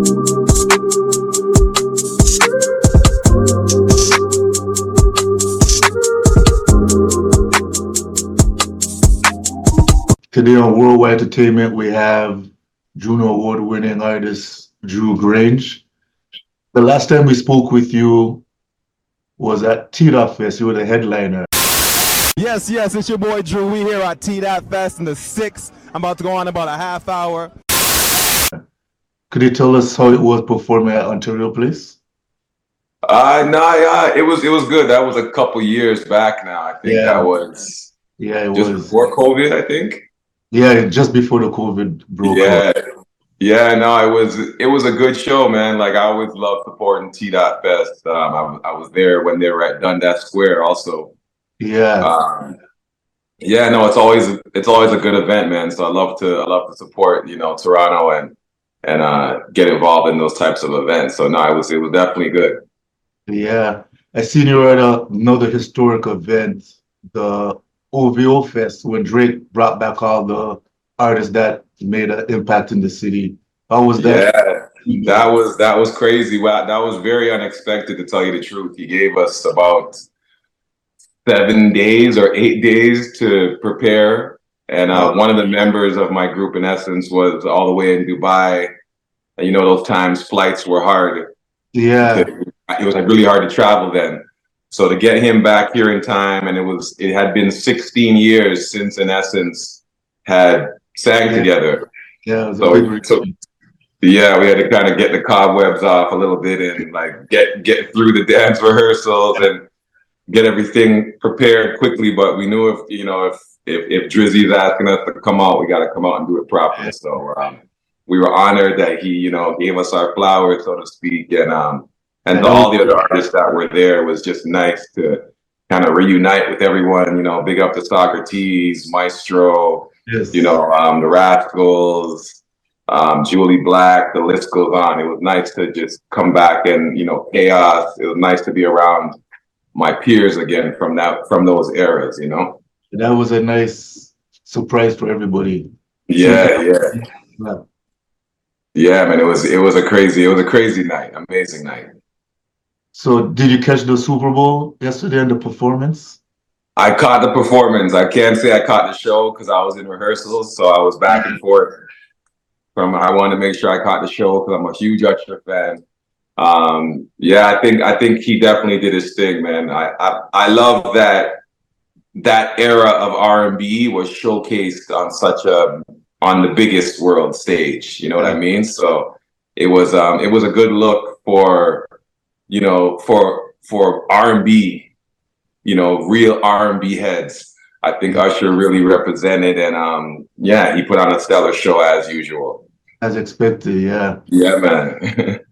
Today on Worldwide Entertainment, we have Juno Award winning artist Dru Grange. The last time we spoke with you was at T Dot Fest. You were the headliner. Yes, yes, it's your boy Drew. We here at T Dot Fest in the six. I'm about to go on about a half hour. Could you tell us how it was performing at Ontario Place? Uh no, yeah, it was it was good. That was a couple years back now. I think Yeah. that was Yeah, it just was. before COVID, I think. Yeah, just before the COVID broke Yeah. out. Yeah, no, it was it was a good show, man. Like I always love supporting T Dot Fest. Um, I, was- I was there when they were at Dundas Square, also. Yeah, Um, yeah, no, it's always it's always a good event, man. So I love to I love to support you know Toronto and and uh, get involved in those types of events. So no, it was it was definitely good. yeah. I seen you at another historic event, the OVO Fest, when Drake brought back all the artists that made an impact in the city. How was that? Yeah, that was that was crazy. Wow, that was very unexpected to tell you the truth. He gave us about seven days or eight days to prepare, and uh, one of the members of my group, In Essence, was all the way in Dubai. And you know, those times flights were hard. Yeah, It was like really hard to travel then. So to get him back here in time, and it was it had been 16 years since, In Essence, had sang Yeah. together. yeah. It was a So, so yeah, we had to kind of get the cobwebs off a little bit and like get get through the dance rehearsals and get everything prepared quickly. But we knew if you know if if if Drizzy's asking us to come out, we got to come out and do it properly. So um, we were honored that he you know gave us our flowers, so to speak, and um and all the other artists that were there it was just nice to kind of reunite with everyone. You know, big up to Saukrates, Maestro, yes. you know, um, the Rascalz, um, Jully Black, the list goes on. It was nice to just come back and, you know, chaos. It was nice to be around my peers again from that, from those eras, you know? That was a nice surprise for everybody. Yeah, yeah. Yeah. Yeah, man, it was, it was a crazy, it was a crazy night, amazing night. So, did you catch the Super Bowl yesterday and the performance? I caught the performance. I can't say I caught the show because I was in rehearsals, so I was back and forth. From I wanted to make sure I caught the show because I'm a huge Usher fan. Um, yeah, I think I think he definitely did his thing, man. I I, I love that that era of R and B was showcased on such a on the biggest world stage. You know what I mean? So it was um it was a good look for you know for for R and B you know, real R and B heads. I think Usher really represented, and um, yeah, he put on a stellar show as usual. As expected, yeah. Yeah, man.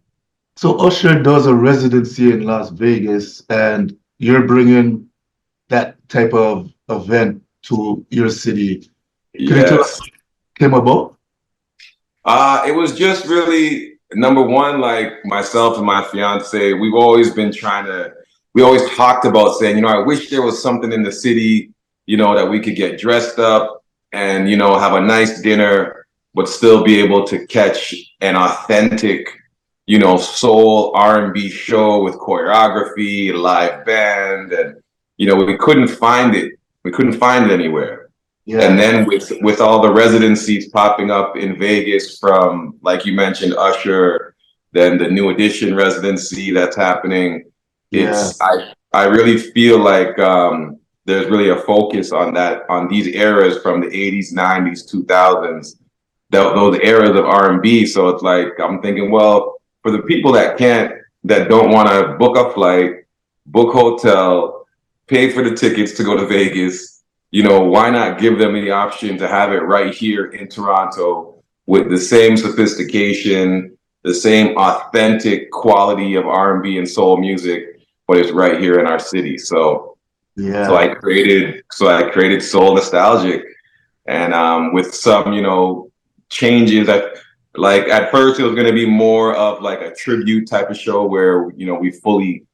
So, Usher does a residency in Las Vegas, and you're bringing that type of event to your city. Can you tell us yes. came about? Uh, it was just really number one, like myself and my fiance, we've always been trying to, we always talked about saying, you know, I wish there was something in the city, you know, that we could get dressed up and, you know, have a nice dinner, but still be able to catch an authentic, you know, soul R&B show with choreography, live band. And, you know, we couldn't find it. We couldn't find it anywhere. Yeah. And then with with all the residencies popping up in Vegas from like you mentioned Usher, then the new edition residency that's happening. It's I I really feel like um there's really a focus on that on these eras from the 80s, 90s, 2000s, tho- those eras of R&B. So it's like I'm thinking, well, for the people that can't that don't want to book a flight, book hotel, pay for the tickets to go to Vegas, you know, why not give them the option to have it right here in Toronto with the same sophistication, the same authentic quality of R&B and soul music, but it's right here in our city. So, yeah. so I created, so I created Soul Nostalgic, and um, with some, you know, changes. I like at first it was going to be more of like a tribute type of show where you know we fully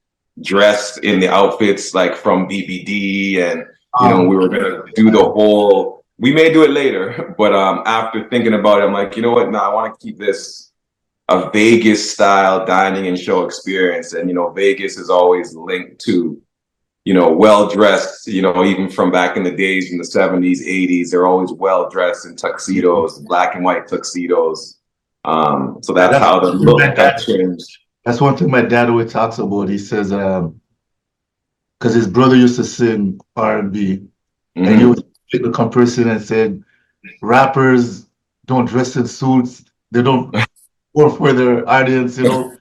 dressed in the outfits like from BBD and you know, Um, we were gonna do the whole. We may do it later, but um, after thinking about it, I'm like, you know what? No, I want to keep this a Vegas style dining and show experience. And, you know, Vegas is always linked to, you know, well dressed, you know, even from back in the days in the 70s, 80s, they're always well dressed in tuxedos, black and white tuxedos. Um, so that's, that's how the look that changed. That's one thing my dad always talks about. He says, um, because his brother used to sing R&B, mm-hmm. and he would take the comparison and said, rappers don't dress in suits. They don't work for their audience, you know,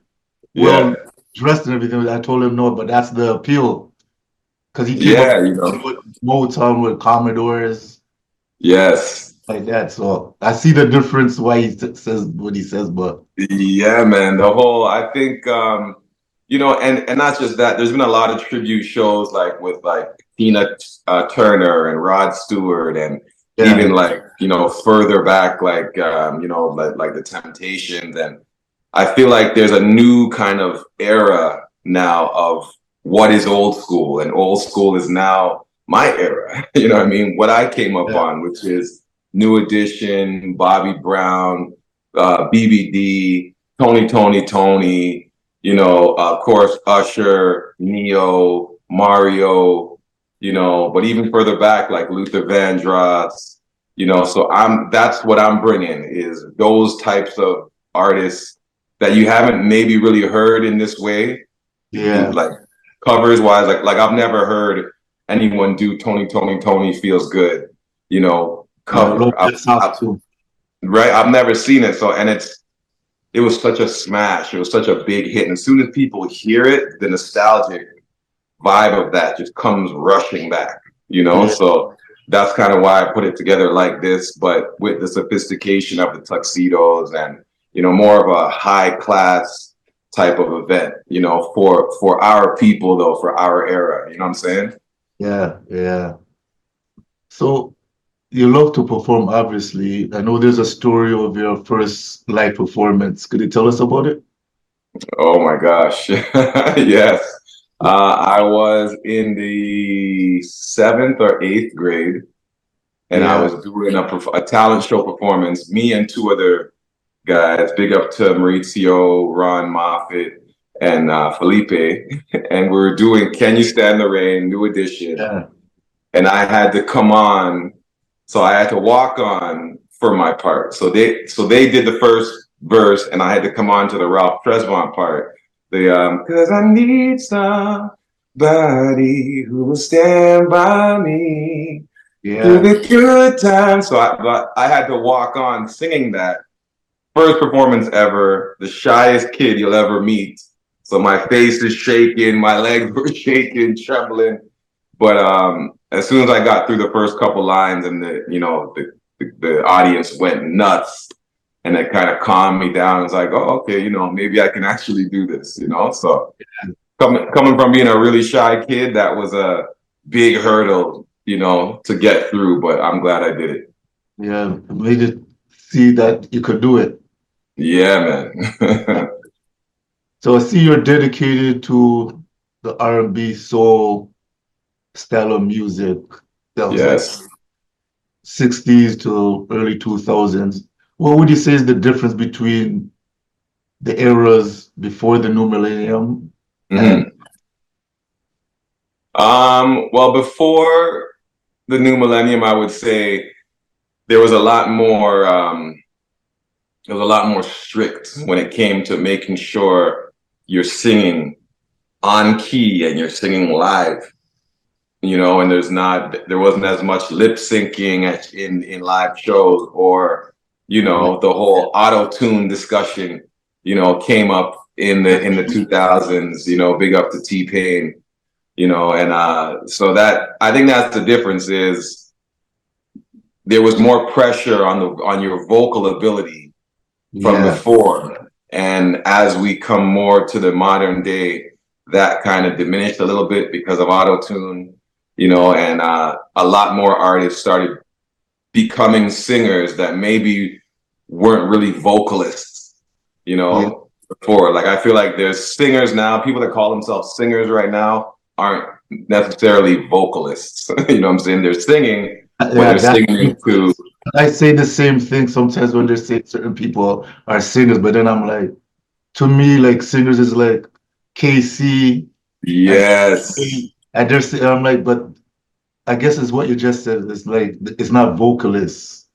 well yeah. dressed and everything. I told him no, but that's the appeal. Because he came yeah, you know. with Motown with Commodores. Yes. Like that. So I see the difference why he says what he says, but yeah, man. The whole I think um, you know, and and not just that, there's been a lot of tribute shows like with like Tina uh, Turner and Rod Stewart and yeah. even like you know further back like um, you know like, like the temptations and i feel like there's a new kind of era now of what is old school and old school is now my era you know what i mean what i came up yeah. on which is new edition bobby brown uh, bbd Tony Toni Toné you know uh, of course usher Ne-Yo mario you know, but even further back, like Luther Vandross, you know, so I'm that's what I'm bringing is those types of artists that you haven't maybe really heard in this way. Yeah. Like covers wise, like like I've never heard anyone do Tony Toni Toné feels good, you know, cover. Right. I've never seen it. So and it's it was such a smash. It was such a big hit. And as soon as people hear it, the nostalgic vibe of that just comes rushing back, you know? Yeah. So that's kind of why I put it together like this, but with the sophistication of the tuxedos and, you know, more of a high class type of event, you know, for, for our people though, for our era, you know what I'm saying? Yeah. Yeah. So you love to perform, obviously. I know there's a story of your first live performance. Could you tell us about it? Oh my gosh. yes. Uh, I was in the seventh or eighth grade, and yeah. I was doing a, a, talent show performance. Me and two other guys. Big up to Maurizio, Ron Moffat, and uh, Felipe. and we are doing "Can You Stand the Rain" new edition. Yeah. And I had to come on, so I had to walk on for my part. So they so they did the first verse, and I had to come on to the Ralph Tresvant part. The um, cause I need somebody who will stand by me yeah. through the good times. So I, I had to walk on singing that first performance ever, the shyest kid you'll ever meet. So my face is shaking, my legs were shaking, trembling. But um, as soon as I got through the first couple lines and the you know the, the, the audience went nuts, and it kind of calmed me down. It's like, oh, okay, you know, maybe I can actually do this, you know. So coming coming from being a really shy kid, that was a big hurdle, you know, to get through. But I'm glad I did it. Yeah, made it see that you could do it. Yeah, man. so I see you're dedicated to the R&B soul style of music. Yes. 60s to early 2000s what would you say is the difference between the eras before the new millennium? Mm-hmm. Um, well, before the new millennium, I would say there was a lot more. Um, it was a lot more strict when it came to making sure you're singing on key and you're singing live you know and there's not there wasn't as much lip syncing in in live shows or you know the whole auto tune discussion you know came up in the in the 2000s you know big up to t-pain you know and uh so that i think that's the difference is there was more pressure on the on your vocal ability from yeah. before. And as we come more to the modern day that kind of diminished a little bit because of auto tune you know and uh a lot more artists started becoming singers that maybe weren't really vocalists, you know, yeah. before. Like I feel like there's singers now, people that call themselves singers right now aren't necessarily vocalists. you know what I'm saying? They're singing, but yeah, they're singing to I say the same thing sometimes when they say certain people are singers, but then I'm like, to me, like singers is like KC. Yes. I just I'm like, but I guess it's what you just said. It's like it's not vocalists.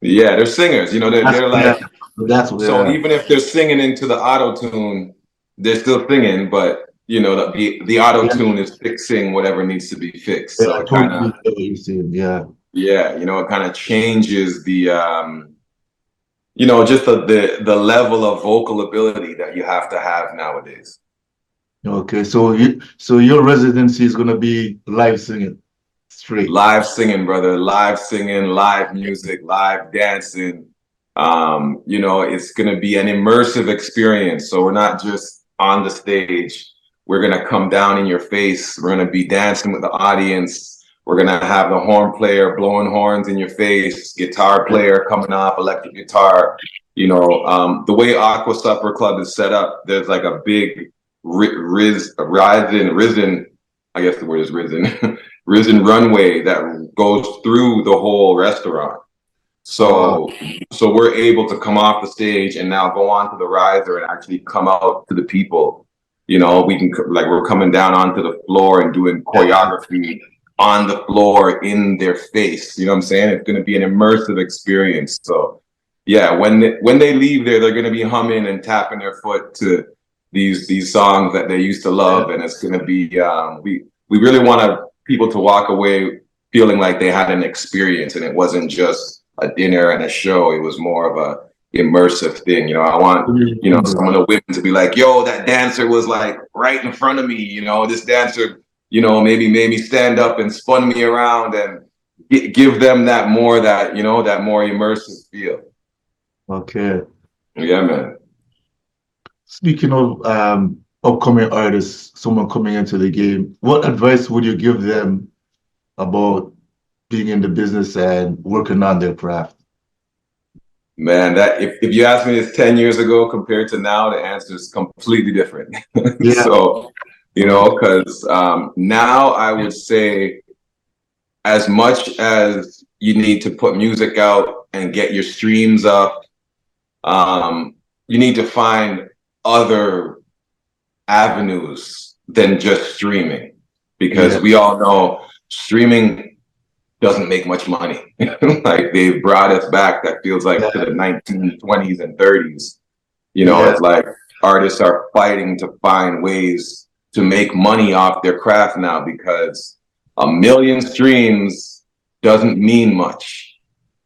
Yeah, they're singers. You know, they're, they're like yeah, that's what, so. Even if they're singing into the auto tune, they're still singing, but you know the the auto tune is fixing whatever needs to be fixed. So it kind of yeah, yeah, you know, it kind of changes the um, you know, just the, the the level of vocal ability that you have to have nowadays. Okay, so you so your residency is gonna be live singing, straight live singing, brother, live singing, live music, live dancing. Um, you know, it's gonna be an immersive experience. So we're not just on the stage. We're gonna come down in your face. We're gonna be dancing with the audience. We're gonna have the horn player blowing horns in your face, guitar player coming up, electric guitar. You know, um, the way Acqua Supper Club is set up, there's like a big riz, risen, risen. I guess the word is risen, risen runway that goes through the whole restaurant. So, so we're able to come off the stage and now go onto the riser and actually come out to the people. You know, we can like we're coming down onto the floor and doing choreography on the floor in their face. You know what I'm saying? It's going to be an immersive experience. So, yeah, when they, when they leave there, they're going to be humming and tapping their foot to these these songs that they used to love, and it's going to be um, we we really want people to walk away feeling like they had an experience, and it wasn't just a dinner and a show. It was more of a immersive thing. You know, I want you know some of the women to be like, "Yo, that dancer was like right in front of me." You know, this dancer you know, maybe made me stand up and spun me around and give them that more that, you know, that more immersive feel. Okay. Yeah, man. Speaking of um, upcoming artists, someone coming into the game, what advice would you give them about being in the business and working on their craft? Man, that if, if you asked me this 10 years ago compared to now, the answer is completely different. Yeah. so you know, because um, now I would say, as much as you need to put music out and get your streams up, um, you need to find other avenues than just streaming, because yeah. we all know streaming doesn't make much money. like they've brought us back, that feels like yeah. to the 1920s and 30s. You know, yeah. it's like artists are fighting to find ways to make money off their craft now because a million streams doesn't mean much,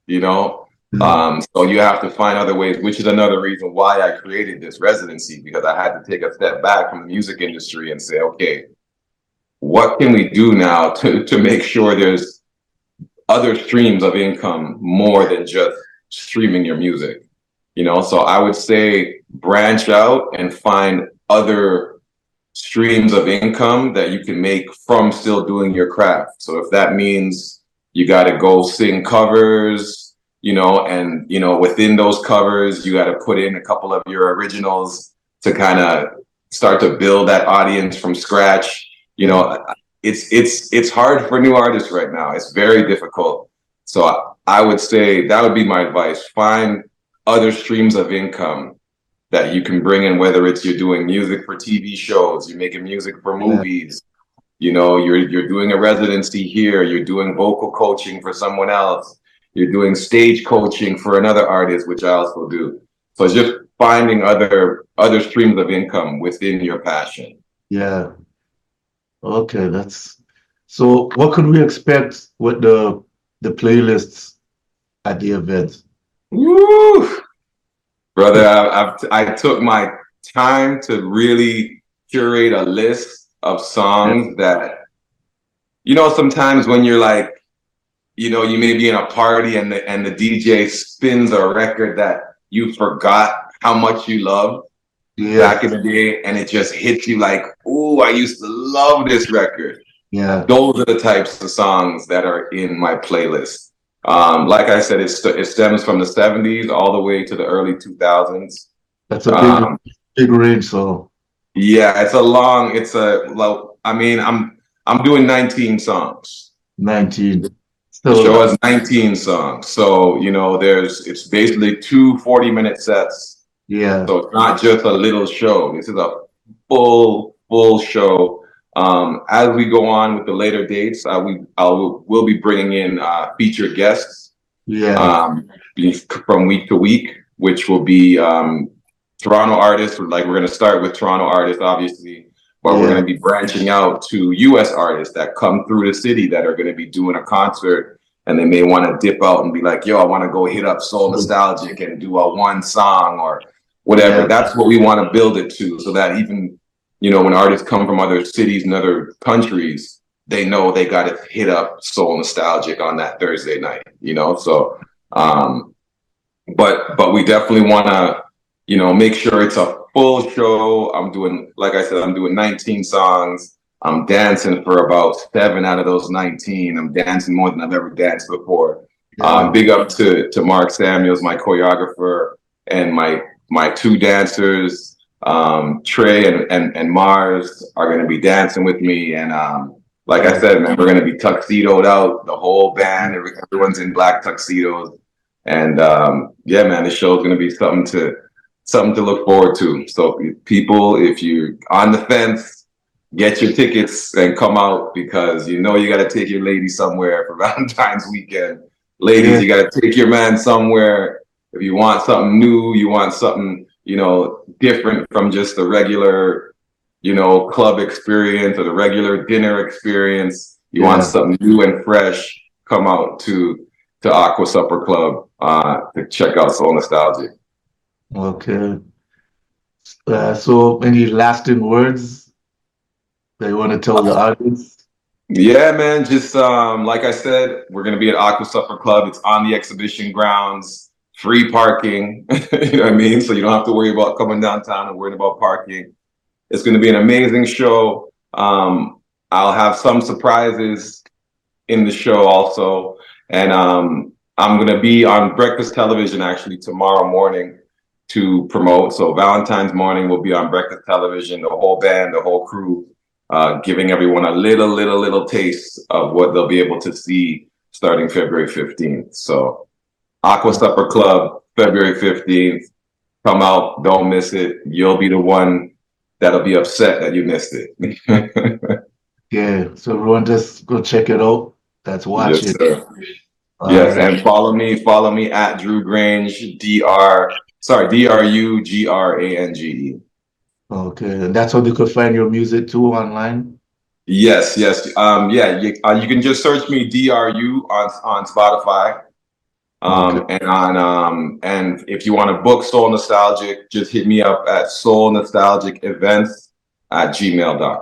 you know? Mm-hmm. Um, so you have to find other ways, which is another reason why I created this residency because I had to take a step back from the music industry and say, okay, what can we do now to, to make sure there's other streams of income more than just streaming your music? You know, so I would say branch out and find other streams of income that you can make from still doing your craft. So if that means you got to go sing covers, you know, and you know within those covers you got to put in a couple of your originals to kind of start to build that audience from scratch. You know, it's it's it's hard for new artists right now. It's very difficult. So I would say that would be my advice. Find other streams of income that you can bring in, whether it's you're doing music for TV shows, you're making music for movies, you know, you're you're doing a residency here, you're doing vocal coaching for someone else, you're doing stage coaching for another artist, which I also do. So it's just finding other other streams of income within your passion. Yeah. Okay, that's so what could we expect with the the playlists at the event? Woo! brother. I, I've, I took my time to really curate a list of songs that, you know, sometimes when you're like, you know, you may be in a party and the and the DJ spins a record that you forgot how much you loved yeah. back in the day, and it just hits you like, "Oh, I used to love this record." Yeah, those are the types of songs that are in my playlist. Um, like I said, it, st- it stems from the 70s all the way to the early 2000s. That's a big, um, big range. So yeah, it's a long. It's a. Well, I mean, I'm I'm doing 19 songs. 19. The show has 19 songs. So, you know, there's it's basically two 40 minute sets. Yeah. So it's not just a little show. This is a full, full show. Um, as we go on with the later dates, uh, we I'll we'll be bringing in uh, featured guests. Yeah. Um, from week to week, which will be um, Toronto artists. Like we're gonna start with Toronto artists, obviously, but yeah. we're gonna be branching out to U.S. artists that come through the city that are gonna be doing a concert, and they may want to dip out and be like, "Yo, I want to go hit up Soul Nostalgic and do a one song or whatever." Yeah. That's what we want to build it to, so that even you know when artists come from other cities and other countries, they know they got to hit up Soul Nostalgic on that Thursday night. You know, so. Um, but but we definitely want to you know make sure it's a full show. I'm doing like i said i'm doing 19 songs. I'm dancing for about seven out of those 19 i'm dancing more than i've ever danced before. Yeah. um, big up to to mark samuels my choreographer and my my two dancers. Um, trey and, and and mars are going to be dancing with me and um, like i said man we're going to be tuxedoed out the whole band everyone's in black tuxedos. And um, yeah, man, the show is going to be something to something to look forward to. So people, if you're on the fence, get your tickets and come out because you know you got to take your lady somewhere for Valentine's weekend. Ladies, yeah. you got to take your man somewhere. If you want something new, you want something you know different from just the regular, you know, club experience or the regular dinner experience. You yeah. want something new and fresh. Come out to to Acqua Supper Club uh, to check out Soul Nostalgic. Okay. Uh, so, any lasting words that you want to tell the audience? Yeah, man. Just um, like I said, we're gonna be at Acqua Supper Club. It's on the exhibition grounds, free parking. you know what I mean? So you don't have to worry about coming downtown and worrying about parking. It's gonna be an amazing show. Um, I'll have some surprises in the show also. And um, I'm to be on breakfast television actually tomorrow morning to promote. So Valentine's morning will be on breakfast television, the whole band, the whole crew, uh, giving everyone a little, little, little taste of what they'll be able to see starting February 15th. So Acqua Supper Club, February 15th. Come out, don't miss it. You'll be the one that'll be upset that you missed it. yeah, so everyone just go check it out. That's watch yes, it. Uh, yes, and follow me. Follow me at Dru Grange. Dr. Sorry, D R U G R A N G E. Okay, and that's how they could find your music too online. Yes, yes, um, yeah. You, uh, you can just search me DRU on on Spotify, um, okay. and on um, and if you want to book Soul Nostalgic, just hit me up at Soul Nostalgic Events at gmail.com.